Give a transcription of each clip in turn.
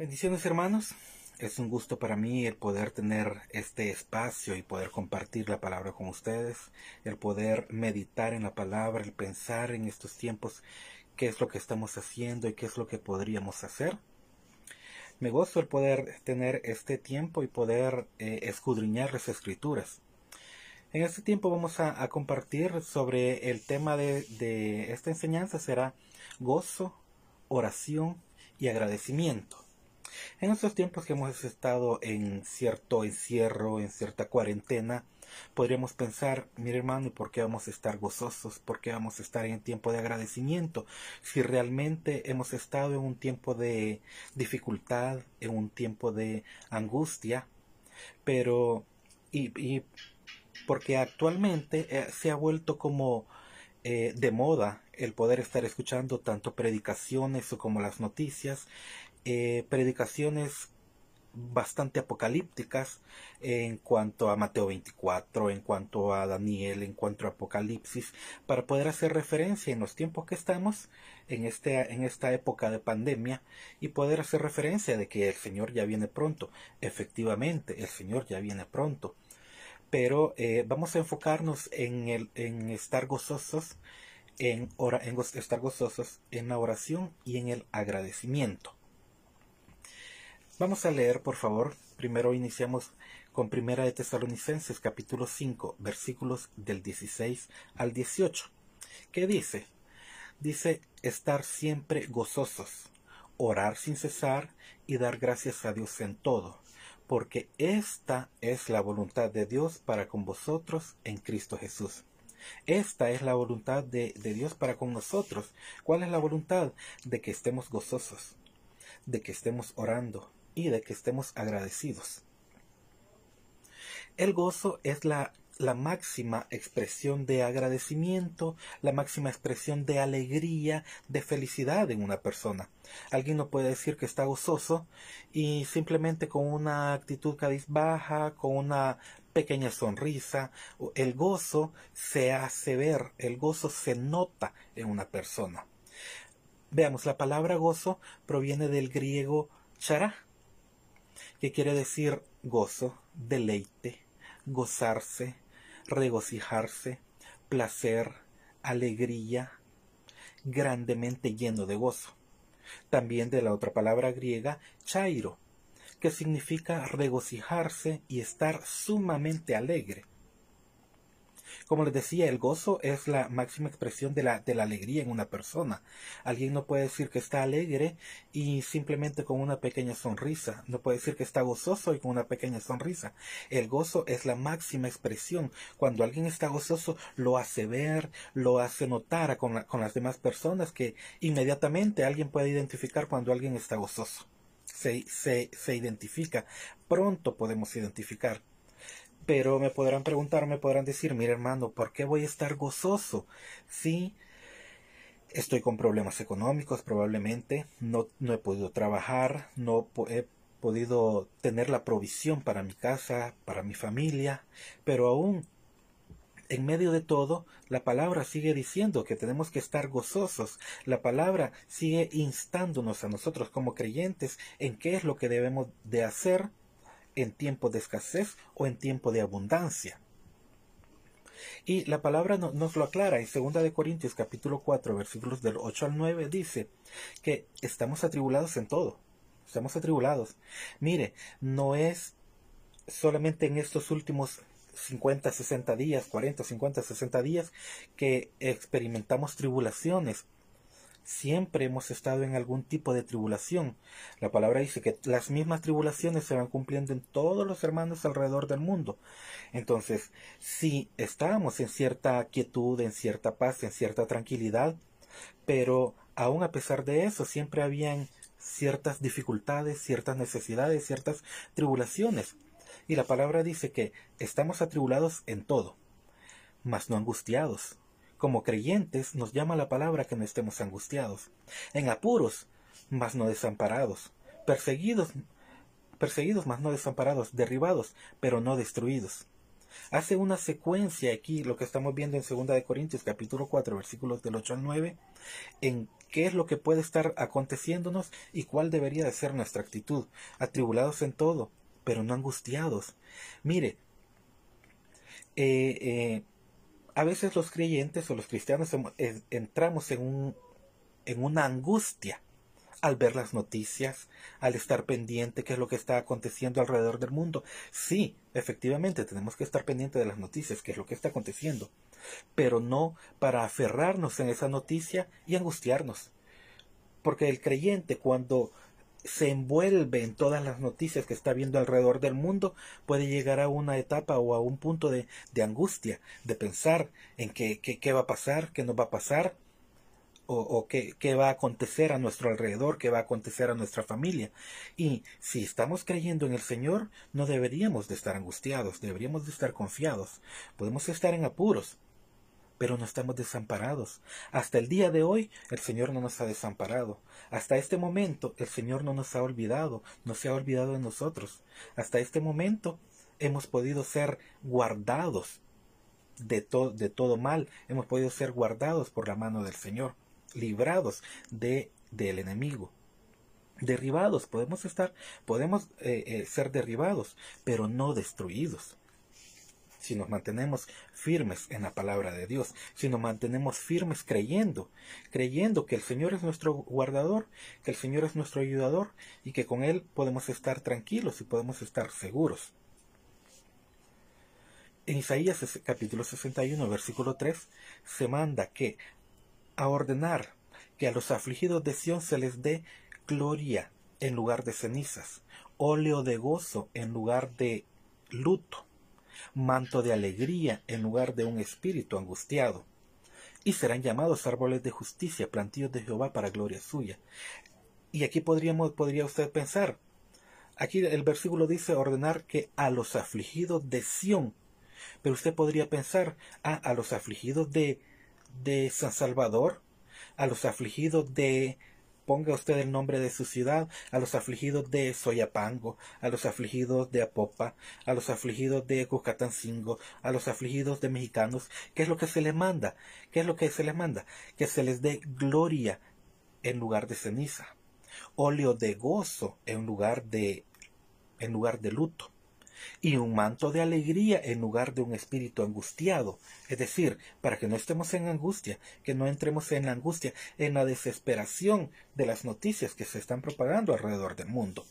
Bendiciones hermanos, es un gusto para mí el poder tener este espacio y poder compartir la palabra con ustedes, el poder meditar en la palabra, el pensar en estos tiempos qué es lo que estamos haciendo y qué es lo que podríamos hacer. Me gozo el poder tener este tiempo y poder eh, escudriñar las escrituras. En este tiempo vamos a, compartir sobre el tema de, de esta enseñanza será gozo, oración y agradecimiento. En estos tiempos que hemos estado en cierto encierro, en cierta cuarentena, podríamos pensar, mi hermano, ¿y por qué vamos a estar gozosos? ¿Por qué vamos a estar en tiempo de agradecimiento? Si realmente hemos estado en un tiempo de dificultad, en un tiempo de angustia, pero, y, y porque actualmente eh, se ha vuelto como eh, de moda el poder estar escuchando tanto predicaciones como las noticias eh, predicaciones bastante apocalípticas en cuanto a Mateo 24, en cuanto a Daniel, en cuanto a Apocalipsis, para poder hacer referencia en los tiempos que estamos, en, este, en esta época de pandemia, y poder hacer referencia de que el Señor ya viene pronto. Efectivamente, el Señor ya viene pronto. Pero eh, vamos a enfocarnos en, el, en estar gozosos, en, en estar gozosos en la oración y en el agradecimiento. Vamos a leer, por favor. Primero iniciamos con Primera de Tesalonicenses, capítulo 5, versículos del 16 al 18. ¿Qué dice? Dice estar siempre gozosos, orar sin cesar y dar gracias a Dios en todo, porque esta es la voluntad de Dios para con vosotros en Cristo Jesús. Esta es la voluntad de, de Dios para con nosotros. ¿Cuál es la voluntad? De que estemos gozosos, de que estemos orando, y de que estemos agradecidos. El gozo es la, la máxima expresión de agradecimiento, la máxima expresión de alegría, de felicidad en una persona. Alguien no puede decir que está gozoso y simplemente con una actitud baja, con una pequeña sonrisa. El gozo se hace ver, el gozo se nota en una persona. Veamos, la palabra gozo proviene del griego chará, que quiere decir gozo, deleite, gozarse, regocijarse, placer, alegría, grandemente lleno de gozo. También de la otra palabra griega, chairo, que significa regocijarse y estar sumamente alegre. Como les decía, el gozo es la máxima expresión de la, de la alegría en una persona. Alguien no puede decir que está alegre y simplemente con una pequeña sonrisa. No puede decir que está gozoso y con una pequeña sonrisa. El gozo es la máxima expresión. Cuando alguien está gozoso, lo hace ver, lo hace notar con, con las demás personas que inmediatamente alguien puede identificar cuando alguien está gozoso. Se, se, se, identifica. Pronto podemos identificar. Pero me podrán preguntar, me podrán decir, mira hermano, ¿por qué voy a estar gozoso? Si estoy con problemas económicos probablemente, no, no he podido trabajar, no he podido tener la provisión para mi casa, para mi familia, pero aún en medio de todo, la palabra sigue diciendo que tenemos que estar gozosos. La palabra sigue instándonos a nosotros como creyentes en qué es lo que debemos de hacer en tiempo de escasez o en tiempo de abundancia. Y la palabra nos lo aclara en 2 de Corintios capítulo 4 versículos del 8 al 9 dice que estamos atribulados en todo. Estamos atribulados. Mire, no es solamente en estos últimos 50, 60 días, 40, 50, 60 días que experimentamos tribulaciones siempre hemos estado en algún tipo de tribulación. La palabra dice que las mismas tribulaciones se van cumpliendo en todos los hermanos alrededor del mundo. Entonces, si estábamos en cierta quietud, en cierta paz, en cierta tranquilidad, pero aún a pesar de eso, siempre habían ciertas dificultades, ciertas necesidades, ciertas tribulaciones. Y la palabra dice que estamos atribulados en todo, mas no angustiados como creyentes nos llama la palabra que no estemos angustiados, en apuros, mas no desamparados, perseguidos, perseguidos mas no desamparados, derribados, pero no destruidos. Hace una secuencia aquí, lo que estamos viendo en 2 de Corintios capítulo 4, versículos del 8 al 9, en qué es lo que puede estar aconteciéndonos y cuál debería de ser nuestra actitud, atribulados en todo, pero no angustiados. Mire, eh, eh, a veces los creyentes o los cristianos entramos en, un, en una angustia al ver las noticias, al estar pendiente qué es lo que está aconteciendo alrededor del mundo. Sí, efectivamente tenemos que estar pendiente de las noticias, qué es lo que está aconteciendo, pero no para aferrarnos en esa noticia y angustiarnos. Porque el creyente cuando se envuelve en todas las noticias que está viendo alrededor del mundo, puede llegar a una etapa o a un punto de, de angustia, de pensar en qué, qué va a pasar, qué nos va a pasar, o, qué, qué, va a acontecer a nuestro alrededor, qué va a acontecer a nuestra familia. Y si estamos creyendo en el Señor, no deberíamos de estar angustiados, deberíamos de estar confiados. Podemos estar en apuros, pero no estamos desamparados. Hasta el día de hoy el Señor no nos ha desamparado. Hasta este momento el Señor no nos ha olvidado, no se ha olvidado de nosotros. Hasta este momento hemos podido ser guardados de, todo mal, hemos podido ser guardados por la mano del Señor librados de, del enemigo. Derribados, podemos estar, podemos eh, eh, ser derribados, pero no destruidos. Si nos mantenemos firmes en la palabra de Dios, si nos mantenemos firmes creyendo, creyendo que el Señor es nuestro guardador, que el Señor es nuestro ayudador y que con Él podemos estar tranquilos y podemos estar seguros. En Isaías capítulo 61, versículo 3, se manda que a ordenar que a los afligidos de Sión se les dé gloria en lugar de cenizas, óleo de gozo en lugar de luto, manto de alegría en lugar de un espíritu angustiado. Y serán llamados árboles de justicia, plantíos de Jehová para gloria suya. Y aquí podríamos, podría usted pensar, aquí el versículo dice ordenar que a los afligidos de Sión, pero usted podría pensar, ah, a los afligidos de de San Salvador, a los afligidos de ponga usted el nombre de su ciudad, a los afligidos de Soyapango, a los afligidos de Apopa, a los afligidos de Cucatancingo, a los afligidos de mexicanos, ¿qué es lo que se les manda? ¿Qué es lo que se les manda? Que se les dé gloria en lugar de ceniza, óleo de gozo en lugar de en lugar de luto y un manto de alegría en lugar de un espíritu angustiado. Es decir, para que no estemos en angustia, que no entremos en la angustia, en la desesperación de las noticias que se están propagando alrededor del mundo.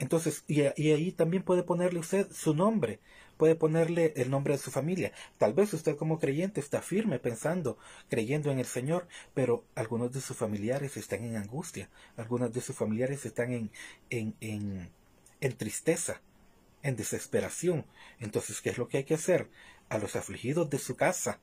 Entonces, y, ahí también puede ponerle usted su nombre, puede ponerle el nombre de su familia. Tal vez usted como creyente está firme pensando, creyendo en el Señor, pero algunos de sus familiares están en angustia, algunos de sus familiares están en, en, en en tristeza, en desesperación. Entonces, ¿qué es lo que hay que hacer? A los afligidos de su casa,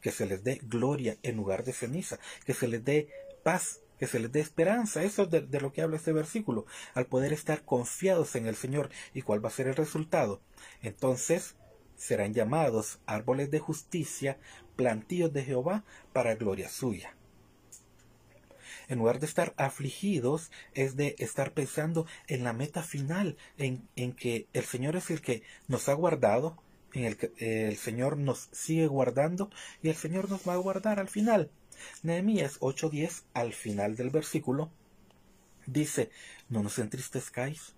que se les dé gloria en lugar de ceniza, que se les dé paz, que se les dé esperanza. Eso es de, lo que habla este versículo, al poder estar confiados en el Señor. ¿Y cuál va a ser el resultado? Entonces serán llamados árboles de justicia, plantíos de Jehová para gloria suya en lugar de estar afligidos, es de estar pensando en la meta final, en, en que el Señor es el que nos ha guardado, en el que el Señor nos sigue guardando y el Señor nos va a guardar al final. Nehemías 8:10, al final del versículo, dice, no nos entristezcáis,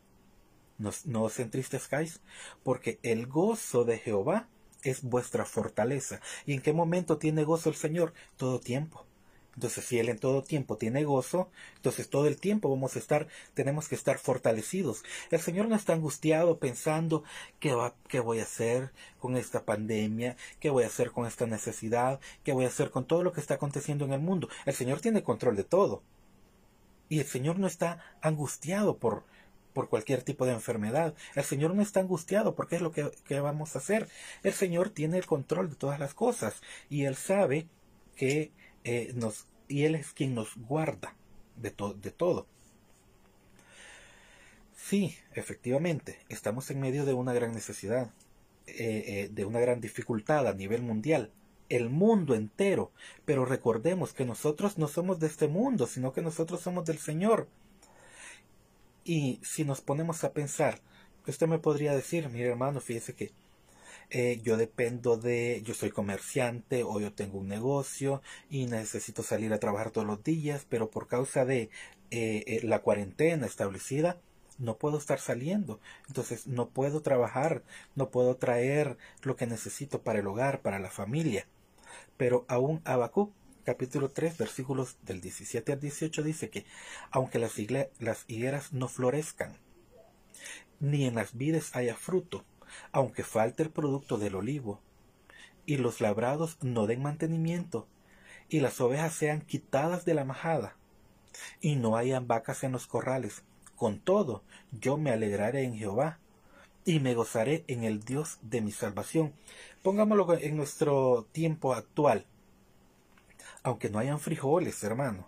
no, no os entristezcáis, porque el gozo de Jehová es vuestra fortaleza. ¿Y en qué momento tiene gozo el Señor? Todo tiempo. Entonces, si Él en todo tiempo tiene gozo, entonces todo el tiempo vamos a estar, tenemos que estar fortalecidos. El Señor no está angustiado pensando qué, va, qué voy a hacer con esta pandemia, qué voy a hacer con esta necesidad, qué voy a hacer con todo lo que está aconteciendo en el mundo. El Señor tiene control de todo. Y el Señor no está angustiado por, por cualquier tipo de enfermedad. El Señor no está angustiado porque es lo que, que, vamos a hacer. El Señor tiene el control de todas las cosas y Él sabe que eh, nos, y Él es quien nos guarda de, de todo. Sí, efectivamente, estamos en medio de una gran necesidad, eh, eh, de una gran dificultad a nivel mundial, el mundo entero, pero recordemos que nosotros no somos de este mundo, sino que nosotros somos del Señor. Y si nos ponemos a pensar, Usted me podría decir, mire hermano, fíjese que eh, yo dependo de, yo soy comerciante o yo tengo un negocio y necesito salir a trabajar todos los días, pero por causa de eh, eh, la cuarentena establecida, no puedo estar saliendo, entonces no puedo trabajar, no puedo traer lo que necesito para el hogar, para la familia. Pero aún Abacú, capítulo 3, versículos del 17 al 18 dice que aunque las, las higueras no florezcan, ni en las vides haya fruto, aunque falte el producto del olivo, y los labrados no den mantenimiento, y las ovejas sean quitadas de la majada, y no hayan vacas en los corrales. Con todo, yo me alegraré en Jehová, y me gozaré en el Dios de mi salvación. Pongámoslo en nuestro tiempo actual. Aunque no hayan frijoles, hermano,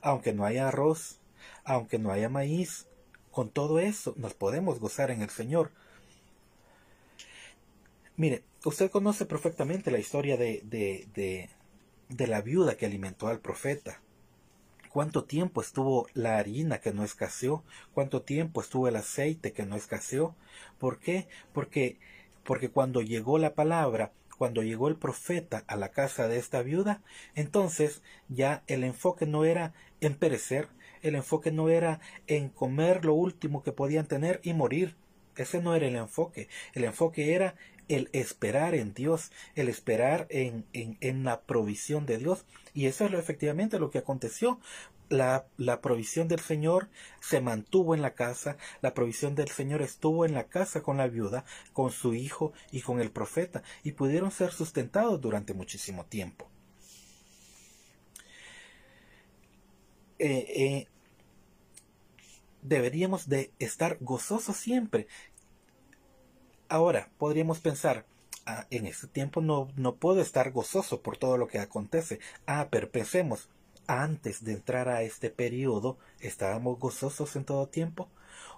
aunque no haya arroz, aunque no haya maíz, con todo eso nos podemos gozar en el Señor, Mire, usted conoce perfectamente la historia de, de, de, la viuda que alimentó al profeta. ¿Cuánto tiempo estuvo la harina que no escaseó? ¿Cuánto tiempo estuvo el aceite que no escaseó? ¿Por qué? Porque, porque cuando llegó la palabra, cuando llegó el profeta a la casa de esta viuda, entonces ya el enfoque no era en perecer, el enfoque no era en comer lo último que podían tener y morir. Ese no era el enfoque. El enfoque era el esperar en Dios, el esperar en, en, en la provisión de Dios. Y eso es lo, efectivamente lo que aconteció. La, la, provisión del Señor se mantuvo en la casa, la provisión del Señor estuvo en la casa con la viuda, con su hijo y con el profeta, y pudieron ser sustentados durante muchísimo tiempo. Eh, eh, deberíamos de estar gozosos siempre. Ahora, podríamos pensar, ah, en este tiempo no, no puedo estar gozoso por todo lo que acontece. Ah, pero pensemos, antes de entrar a este periodo, ¿estábamos gozosos en todo tiempo?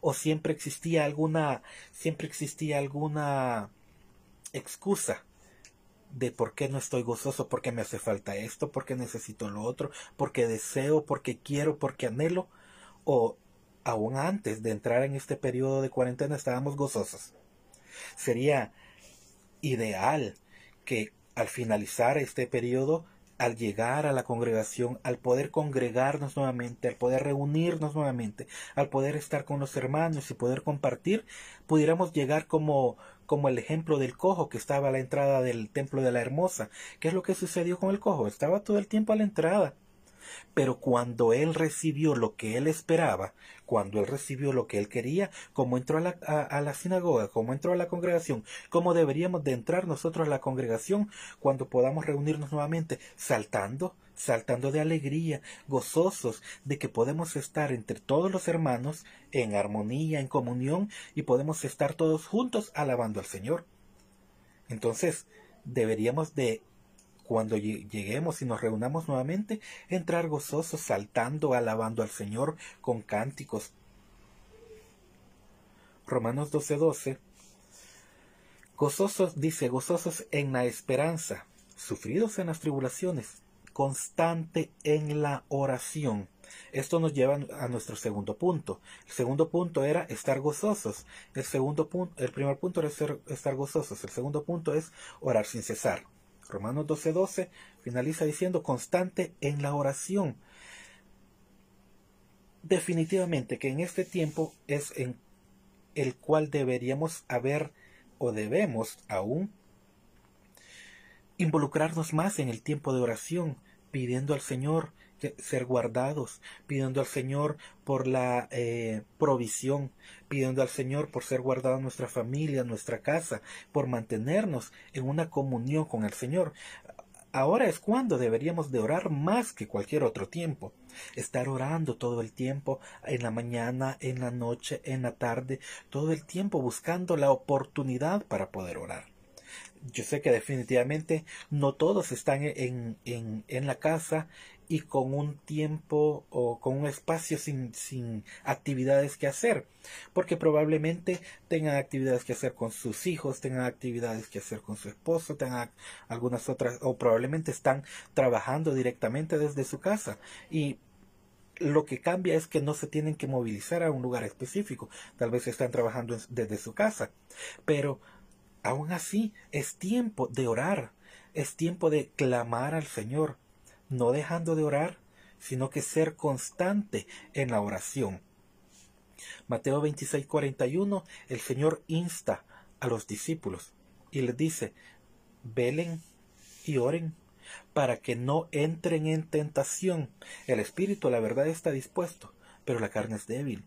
¿O siempre existía alguna, siempre existía alguna excusa de por qué no estoy gozoso, porque me hace falta esto, porque necesito lo otro, porque deseo, porque quiero, porque anhelo? ¿O aún antes de entrar en este periodo de cuarentena estábamos gozosos? Sería ideal que al finalizar este periodo, al llegar a la congregación, al poder congregarnos nuevamente, al poder reunirnos nuevamente, al poder estar con los hermanos y poder compartir, pudiéramos llegar como como el ejemplo del cojo que estaba a la entrada del templo de la hermosa. ¿Qué es lo que sucedió con el cojo? Estaba todo el tiempo a la entrada. Pero cuando él recibió lo que él esperaba, cuando él recibió lo que él quería, como entró a la, a, la sinagoga, como entró a la congregación, cómo deberíamos de entrar nosotros a la congregación cuando podamos reunirnos nuevamente, saltando, saltando de alegría, gozosos de que podemos estar entre todos los hermanos en armonía, en comunión y podemos estar todos juntos alabando al Señor. Entonces, deberíamos de cuando lleguemos y nos reunamos nuevamente, entrar gozosos, saltando, alabando al Señor con cánticos. Romanos 12:12. Gozosos, dice, gozosos en la esperanza, sufridos en las tribulaciones, constante en la oración. Esto nos lleva a nuestro segundo punto. El segundo punto era estar gozosos. El segundo punto, el primer punto era estar gozosos. El segundo punto es orar sin cesar. Romanos 12:12 finaliza diciendo constante en la oración. Definitivamente que en este tiempo es en el cual deberíamos haber o debemos aún involucrarnos más en el tiempo de oración, pidiendo al Señor ser guardados, pidiendo al Señor por la eh, provisión, pidiendo al Señor por ser guardada nuestra familia, nuestra casa, por mantenernos en una comunión con el Señor. Ahora es cuando deberíamos de orar más que cualquier otro tiempo. Estar orando todo el tiempo, en la mañana, en la noche, en la tarde, todo el tiempo buscando la oportunidad para poder orar yo sé que definitivamente no todos están en, en, en, la casa y con un tiempo o con un espacio sin, sin actividades que hacer, porque probablemente tengan actividades que hacer con sus hijos, tengan actividades que hacer con su esposo, tengan algunas otras, o probablemente están trabajando directamente desde su casa y lo que cambia es que no se tienen que movilizar a un lugar específico. Tal vez están trabajando desde su casa. Pero aún así es tiempo de orar. Es tiempo de clamar al Señor. No dejando de orar, sino que ser constante en la oración. Mateo 26, 41, el Señor insta a los discípulos y les dice, velen y oren para que no entren en tentación. El espíritu, la verdad, está dispuesto, pero la carne es débil.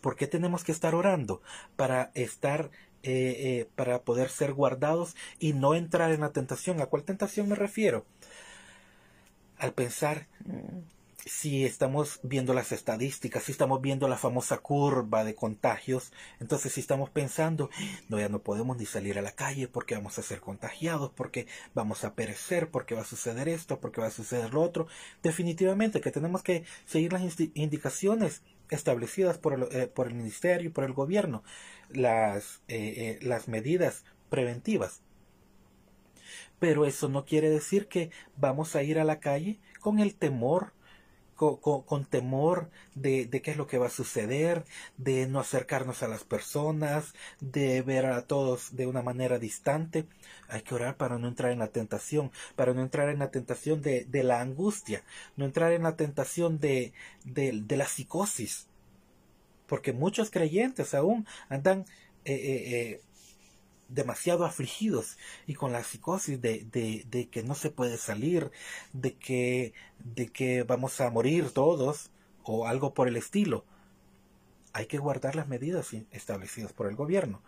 ¿Por qué tenemos que estar orando? Para estar, eh, eh, para poder ser guardados y no entrar en la tentación. ¿A cuál tentación me refiero? Al pensar, si estamos viendo las estadísticas, si estamos viendo la famosa curva de contagios, entonces si estamos pensando, no, ya no podemos ni salir a la calle porque vamos a ser contagiados, porque vamos a perecer, porque va a suceder esto, porque va a suceder lo otro, definitivamente que tenemos que seguir las indicaciones establecidas por el, eh, por el ministerio, por el gobierno, las, eh, eh, las medidas preventivas. Pero eso no quiere decir que vamos a ir a la calle con el temor con, temor de, de, qué es lo que va a suceder, de no acercarnos a las personas, de ver a todos de una manera distante. Hay que orar para no entrar en la tentación, para no entrar en la tentación de, de la angustia, no entrar en la tentación de, de, la psicosis. Porque muchos creyentes aún andan eh, eh, eh, demasiado afligidos y con la psicosis de, de, de, que no se puede salir, de que, de que vamos a morir todos o algo por el estilo. Hay que guardar las medidas establecidas por el gobierno,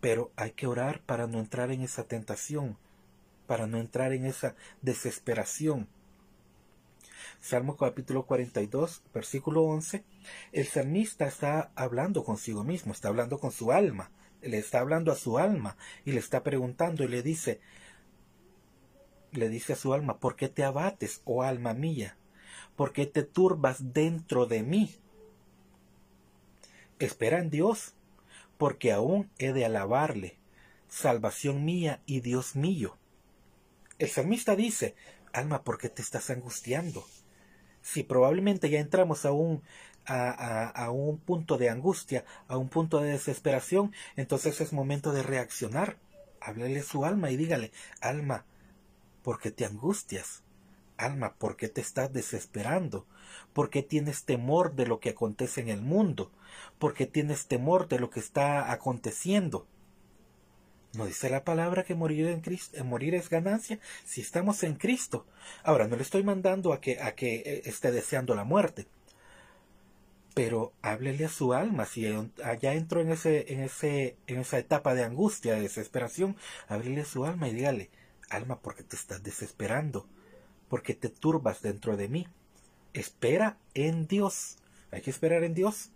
pero hay que orar para no entrar en esa tentación, para no entrar en esa desesperación. Salmo capítulo 42, versículo 11, el salmista está hablando consigo mismo, está hablando con su alma le está hablando a su alma y le está preguntando y le dice, le dice a su alma, ¿por qué te abates, oh alma mía? ¿Por qué te turbas dentro de mí? Espera en Dios, porque aún he de alabarle, salvación mía y Dios mío. El salmista dice, alma, ¿por qué te estás angustiando? Si probablemente ya entramos a un, a, un punto de angustia, a un punto de desesperación, entonces es momento de reaccionar. Háblele su alma y dígale, alma, ¿por qué te angustias? Alma, ¿por qué te estás desesperando? ¿Por qué tienes temor de lo que acontece en el mundo? ¿Por qué tienes temor de lo que está aconteciendo? ¿No dice la palabra que morir, en Cristo, morir es ganancia? Si estamos en Cristo. Ahora, no le estoy mandando a que, a que eh, esté deseando la muerte pero háblele a su alma. Si allá entró en, ese, en, ese, en esa etapa de angustia, de desesperación, háblele a su alma y dígale, alma, ¿por qué te estás desesperando? ¿Por qué te turbas dentro de mí? Espera en Dios. Hay que esperar en Dios.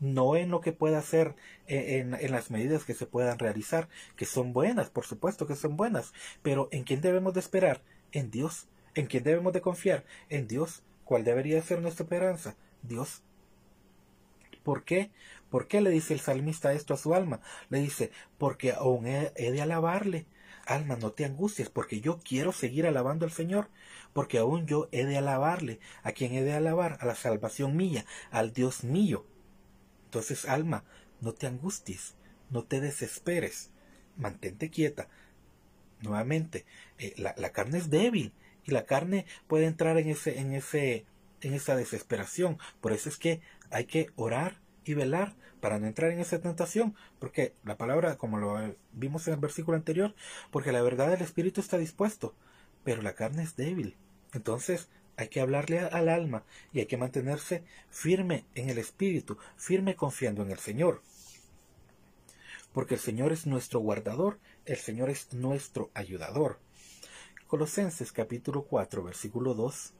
No en lo que pueda hacer, e, en, en las medidas que se puedan realizar, que son buenas, por supuesto que son buenas, pero ¿en quién debemos de esperar? En Dios. ¿En quién debemos de confiar? En Dios. ¿Cuál debería ser nuestra esperanza? Dios. ¿Por qué? ¿Por qué le dice el salmista esto a su alma? Le dice, porque aún he, de alabarle. Alma, no te angusties, porque yo quiero seguir alabando al Señor, porque aún yo he de alabarle. ¿A quién he de alabar? A la salvación mía, al Dios mío. Entonces, alma, no te angusties, no te desesperes, mantente quieta. Nuevamente, eh, la, la, carne es débil y la carne puede entrar en ese, en ese, en esa desesperación. Por eso es que hay que orar y velar para no entrar en esa tentación, porque la palabra, como lo vimos en el versículo anterior, porque la verdad del Espíritu está dispuesto, pero la carne es débil. Entonces hay que hablarle al alma y hay que mantenerse firme en el Espíritu, firme confiando en el Señor. Porque el Señor es nuestro guardador, el Señor es nuestro ayudador. Colosenses capítulo 4, versículo 2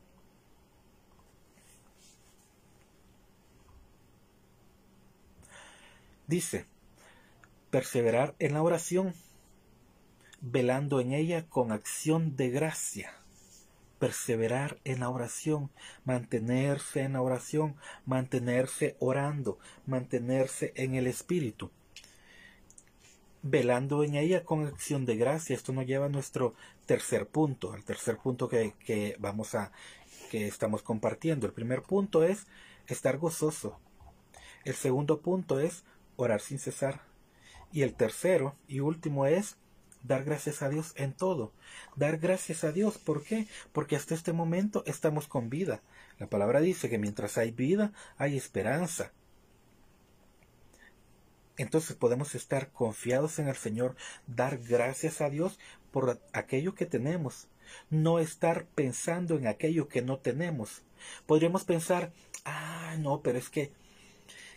Dice, perseverar en la oración, velando en ella con acción de gracia. Perseverar en la oración, mantenerse en la oración, mantenerse orando, mantenerse en el Espíritu. Velando en ella con acción de gracia. Esto nos lleva a nuestro tercer punto, al tercer punto que, que vamos a que estamos compartiendo. El primer punto es estar gozoso. El segundo punto es orar sin cesar. Y el tercero y último es dar gracias a Dios en todo. Dar gracias a Dios, ¿por qué? Porque hasta este momento estamos con vida. La palabra dice que mientras hay vida, hay esperanza. Entonces podemos estar confiados en el Señor, dar gracias a Dios por aquello que tenemos, no estar pensando en aquello que no tenemos. Podríamos pensar, ah, no, pero es que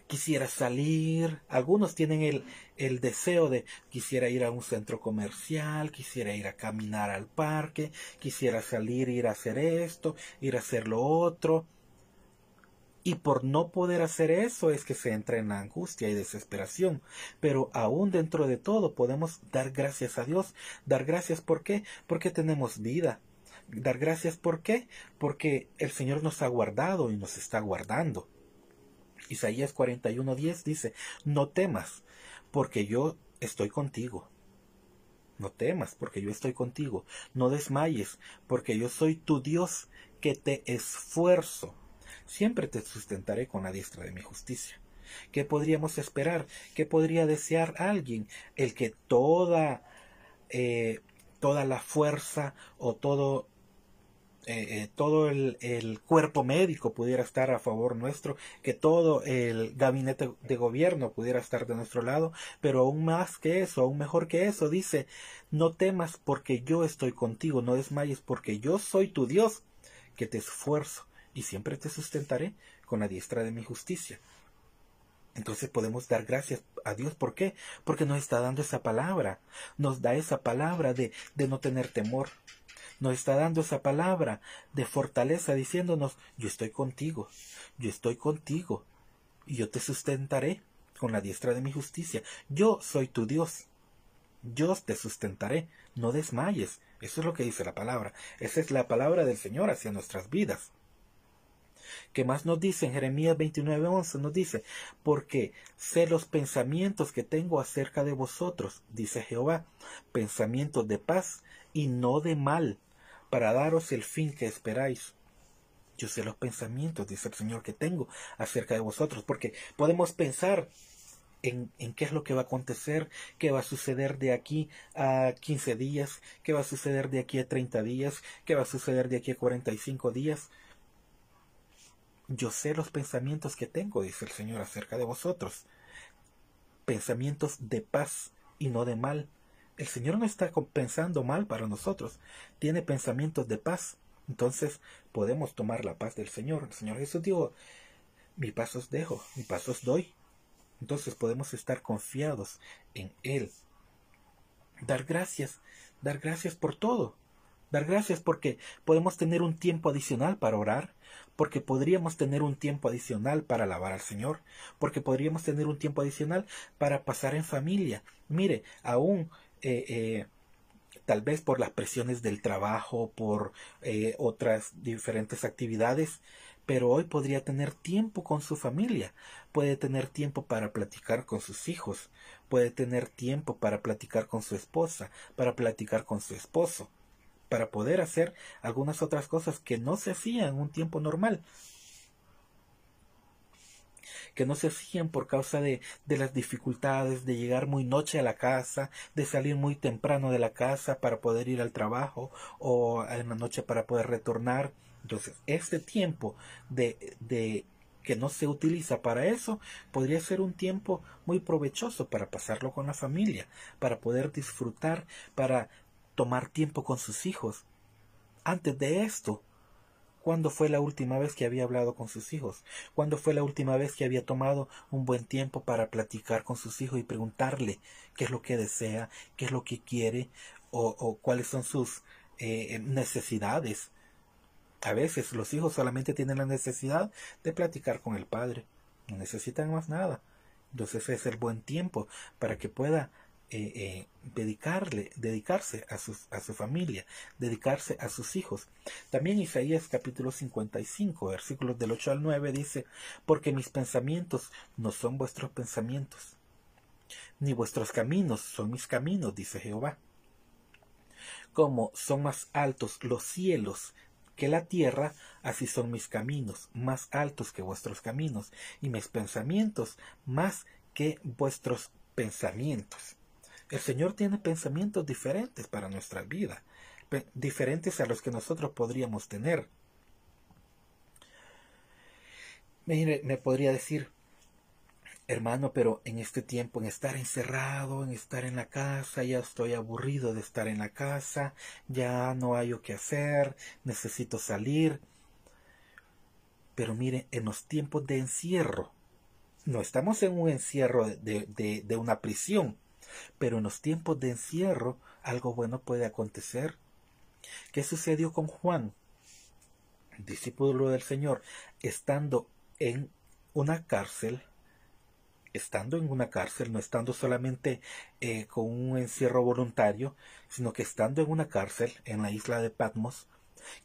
quisiera salir. Algunos tienen el, el, deseo de quisiera ir a un centro comercial, quisiera ir a caminar al parque, quisiera salir, ir a hacer esto, ir a hacer lo otro. Y por no poder hacer eso es que se entra en angustia y desesperación. Pero aún dentro de todo podemos dar gracias a Dios. Dar gracias ¿por qué? Porque tenemos vida. Dar gracias ¿por qué? Porque el Señor nos ha guardado y nos está guardando. Isaías 41:10 dice, no temas, porque yo estoy contigo. No temas, porque yo estoy contigo. No desmayes, porque yo soy tu Dios, que te esfuerzo. Siempre te sustentaré con la diestra de mi justicia. ¿Qué podríamos esperar? ¿Qué podría desear alguien? El que toda, eh, toda la fuerza o todo eh, eh, todo el, el, cuerpo médico pudiera estar a favor nuestro, que todo el gabinete de gobierno pudiera estar de nuestro lado, pero aún más que eso, aún mejor que eso, dice, no temas porque yo estoy contigo, no desmayes porque yo soy tu Dios, que te esfuerzo y siempre te sustentaré con la diestra de mi justicia. Entonces podemos dar gracias a Dios. ¿Por qué? Porque nos está dando esa palabra. Nos da esa palabra de, de no tener temor, nos está dando esa palabra de fortaleza diciéndonos, yo estoy contigo, yo estoy contigo, y yo te sustentaré con la diestra de mi justicia. Yo soy tu Dios. Yo te sustentaré, no desmayes. Eso es lo que dice la palabra. Esa es la palabra del Señor hacia nuestras vidas. ¿Qué más nos dice en Jeremías 29:11? Nos dice, porque sé los pensamientos que tengo acerca de vosotros, dice Jehová, pensamientos de paz y no de mal, para daros el fin que esperáis. Yo sé los pensamientos, dice el Señor, que tengo acerca de vosotros, porque podemos pensar en, en, qué es lo que va a acontecer, qué va a suceder de aquí a 15 días, qué va a suceder de aquí a 30 días, qué va a suceder de aquí a 45 días. Yo sé los pensamientos que tengo, dice el Señor, acerca de vosotros. Pensamientos de paz y no de mal, el Señor no está pensando mal para nosotros, tiene pensamientos de paz. Entonces podemos tomar la paz del Señor. El Señor Jesús dijo, mi paz os dejo, mi paz os doy. Entonces podemos estar confiados en Él. Dar gracias, dar gracias por todo. Dar gracias porque podemos tener un tiempo adicional para orar, porque podríamos tener un tiempo adicional para alabar al Señor, porque podríamos tener un tiempo adicional para pasar en familia. Mire, aún eh, eh, tal vez por las presiones del trabajo, por eh, otras diferentes actividades, pero hoy podría tener tiempo con su familia, puede tener tiempo para platicar con sus hijos, puede tener tiempo para platicar con su esposa, para platicar con su esposo, para poder hacer algunas otras cosas que no se hacían en un tiempo normal que no se hacían por causa de, de las dificultades de llegar muy noche a la casa, de salir muy temprano de la casa para poder ir al trabajo o en la noche para poder retornar. Entonces, este tiempo de, de que no se utiliza para eso, podría ser un tiempo muy provechoso para pasarlo con la familia, para poder disfrutar, para tomar tiempo con sus hijos. Antes de esto, ¿Cuándo fue la última vez que había hablado con sus hijos? ¿Cuándo fue la última vez que había tomado un buen tiempo para platicar con sus hijos y preguntarle qué es lo que desea, qué es lo que quiere o, cuáles son sus eh, necesidades? A veces los hijos solamente tienen la necesidad de platicar con el padre, no necesitan más nada. Entonces es el buen tiempo para que pueda eh, eh, dedicarle, dedicarse a, sus, a su familia, dedicarse a sus hijos. También Isaías capítulo 55, versículos del 8 al 9 dice, porque mis pensamientos no son vuestros pensamientos, ni vuestros caminos son mis caminos, dice Jehová. Como son más altos los cielos que la tierra, así son mis caminos, más altos que vuestros caminos, y mis pensamientos más que vuestros pensamientos. El Señor tiene pensamientos diferentes para nuestra vida, diferentes a los que nosotros podríamos tener. Mire, me podría decir, hermano, pero en este tiempo, en estar encerrado, en estar en la casa, ya estoy aburrido de estar en la casa, ya no hay o qué hacer, necesito salir. Pero mire, en los tiempos de encierro, no estamos en un encierro de, de, de una prisión, pero en los tiempos de encierro algo bueno puede acontecer. ¿Qué sucedió con Juan, discípulo del Señor, estando en una cárcel? estando en una cárcel, no estando solamente eh, con un encierro voluntario, sino que estando en una cárcel en la isla de Patmos,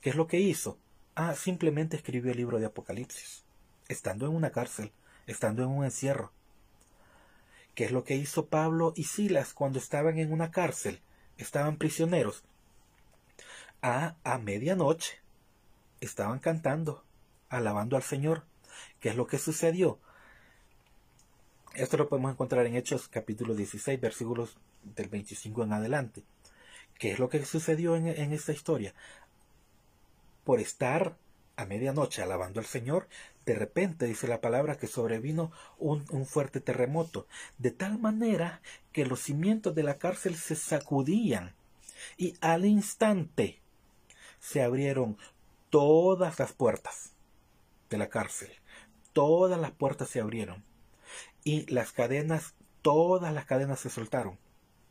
¿qué es lo que hizo? Ah, simplemente escribió el libro de Apocalipsis, estando en una cárcel, estando en un encierro. ¿Qué es lo que hizo Pablo y Silas cuando estaban en una cárcel? Estaban prisioneros. Ah, a medianoche estaban cantando, alabando al Señor. ¿Qué es lo que sucedió? Esto lo podemos encontrar en Hechos capítulo 16, versículos del 25 en adelante. ¿Qué es lo que sucedió en, esta historia? Por estar a medianoche alabando al Señor, de repente dice la palabra que sobrevino un, un, fuerte terremoto, de tal manera que los cimientos de la cárcel se sacudían y al instante se abrieron todas las puertas de la cárcel. Todas las puertas se abrieron y las cadenas, todas las cadenas se soltaron,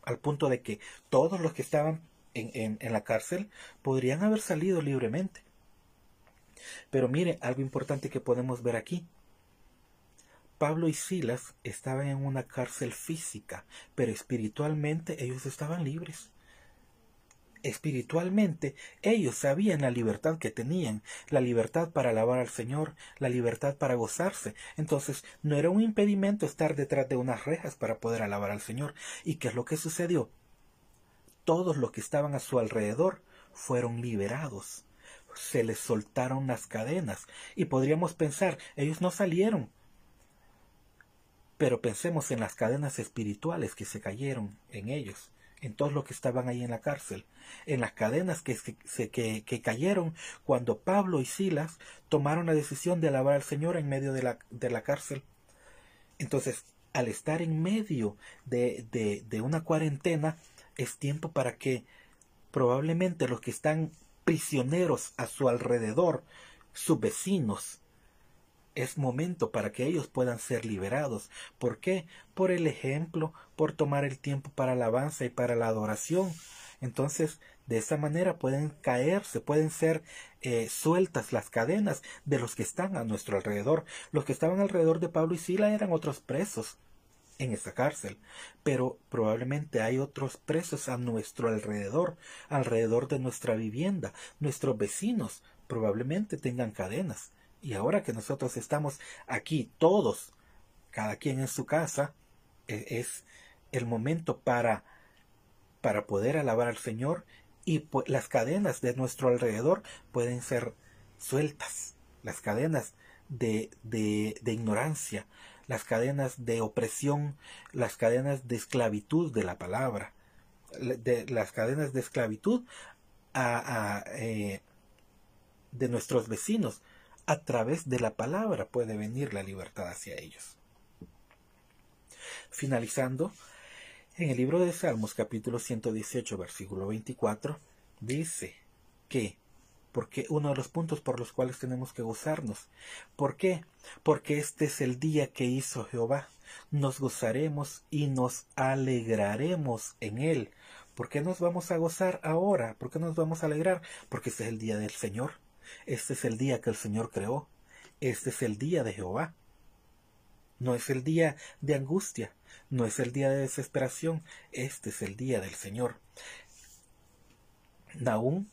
al punto de que todos los que estaban en, en, la cárcel podrían haber salido libremente. Pero mire, algo importante que podemos ver aquí. Pablo y Silas estaban en una cárcel física, pero espiritualmente ellos estaban libres espiritualmente, ellos sabían la libertad que tenían, la libertad para alabar al Señor, la libertad para gozarse. Entonces, no era un impedimento estar detrás de unas rejas para poder alabar al Señor. ¿Y qué es lo que sucedió? Todos los que estaban a su alrededor fueron liberados. Se les soltaron las cadenas. Y podríamos pensar, ellos no salieron. Pero pensemos en las cadenas espirituales que se cayeron en ellos en todos los que estaban ahí en la cárcel, en las cadenas que, que, que, cayeron cuando Pablo y Silas tomaron la decisión de alabar al Señor en medio de la, de la cárcel. Entonces, al estar en medio de, de, de una cuarentena, es tiempo para que probablemente los que están prisioneros a su alrededor, sus vecinos, es momento para que ellos puedan ser liberados. ¿Por qué? Por el ejemplo, por tomar el tiempo para la alabanza y para la adoración. Entonces, de esa manera pueden caerse, pueden ser eh, sueltas las cadenas de los que están a nuestro alrededor. Los que estaban alrededor de Pablo y Sila eran otros presos en esta cárcel, pero probablemente hay otros presos a nuestro alrededor, alrededor de nuestra vivienda. Nuestros vecinos probablemente tengan cadenas. Y ahora que nosotros estamos aquí todos, cada quien en su casa, e, es el momento para, para poder alabar al Señor y las cadenas de nuestro alrededor pueden ser sueltas, las cadenas de, de, de ignorancia, las cadenas de opresión, las cadenas de esclavitud de la palabra, de las cadenas de esclavitud a, eh, de nuestros vecinos, a través de la palabra puede venir la libertad hacia ellos. Finalizando, en el libro de Salmos capítulo 118 versículo 24 dice que porque uno de los puntos por los cuales tenemos que gozarnos. ¿Por qué? Porque este es el día que hizo Jehová. Nos gozaremos y nos alegraremos en él. ¿Por qué nos vamos a gozar ahora? ¿Por qué nos vamos a alegrar? Porque este es el día del Señor. Este es el día que el Señor creó. Este es el día de Jehová. No es el día de angustia, no es el día de desesperación, este es el día del Señor. Nahum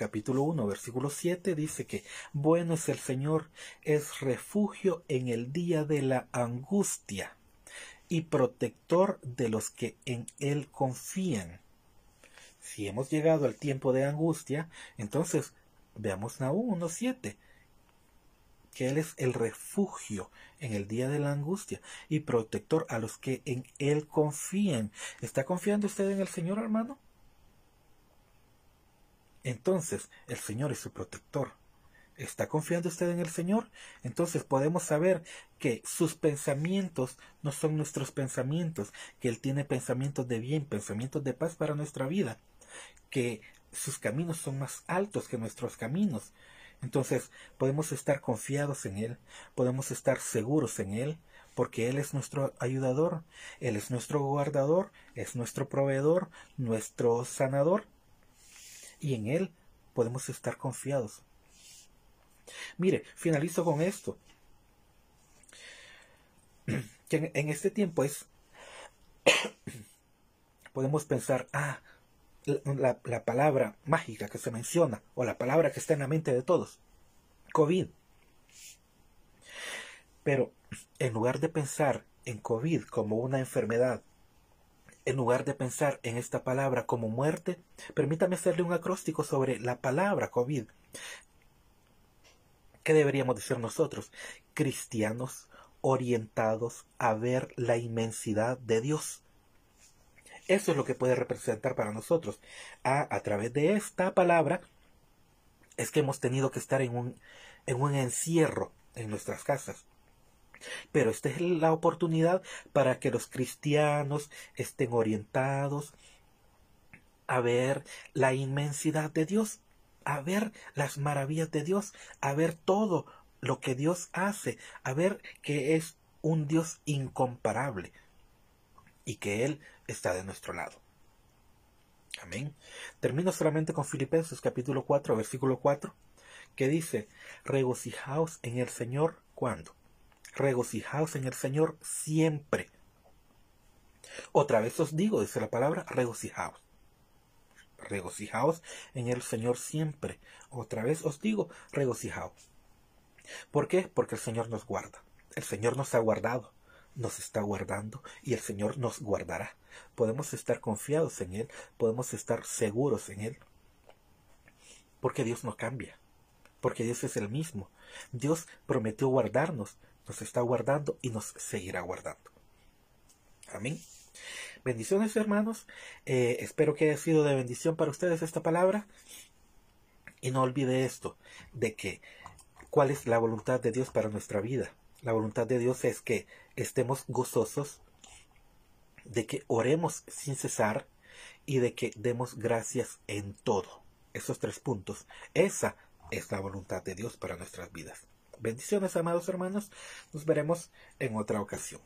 capítulo 1 versículo 7 dice que bueno es el Señor, es refugio en el día de la angustia y protector de los que en Él confían. Si hemos llegado al tiempo de angustia, entonces Veamos Nahum 1.7 que Él es el refugio en el día de la angustia y protector a los que en Él confían. ¿Está confiando usted en el Señor, hermano? Entonces, el Señor es su protector. ¿Está confiando usted en el Señor? Entonces podemos saber que sus pensamientos no son nuestros pensamientos, que Él tiene pensamientos de bien, pensamientos de paz para nuestra vida, que sus caminos son más altos que nuestros caminos, entonces podemos estar confiados en Él, podemos estar seguros en Él, porque Él es nuestro ayudador, Él es nuestro guardador, es nuestro proveedor, nuestro sanador, y en Él podemos estar confiados. Mire, finalizo con esto. Que en, este tiempo es, podemos pensar, ah, la, palabra mágica que se menciona o la palabra que está en la mente de todos. COVID. Pero en lugar de pensar en COVID como una enfermedad, en lugar de pensar en esta palabra como muerte, permítame hacerle un acróstico sobre la palabra COVID. ¿Qué deberíamos decir nosotros? Cristianos orientados a ver la inmensidad de Dios. Eso es lo que puede representar para nosotros. A, a través de esta palabra es que hemos tenido que estar en un encierro en nuestras casas. Pero esta es la oportunidad para que los cristianos estén orientados a ver la inmensidad de Dios, a ver las maravillas de Dios, a ver todo lo que Dios hace, a ver que es un Dios incomparable y que Él está de nuestro lado. Amén. Termino solamente con Filipenses capítulo 4, versículo 4, que dice, regocijaos en el Señor cuando. Regocijaos en el Señor siempre. Otra vez os digo, dice la palabra, regocijaos. Regocijaos en el Señor siempre. Otra vez os digo, regocijaos. ¿Por qué? Porque el Señor nos guarda. El Señor nos ha guardado nos está guardando y el Señor nos guardará. Podemos estar confiados en Él, podemos estar seguros en Él, porque Dios no cambia, porque Dios es el mismo. Dios prometió guardarnos, nos está guardando y nos seguirá guardando. Amén. Bendiciones hermanos, eh, espero que haya sido de bendición para ustedes esta palabra. Y no olvide esto, de que cuál es la voluntad de Dios para nuestra vida. La voluntad de Dios es que estemos gozosos, de que oremos sin cesar y de que demos gracias en todo. Esos tres puntos. Esa es la voluntad de Dios para nuestras vidas. Bendiciones, amados hermanos. Nos veremos en otra ocasión.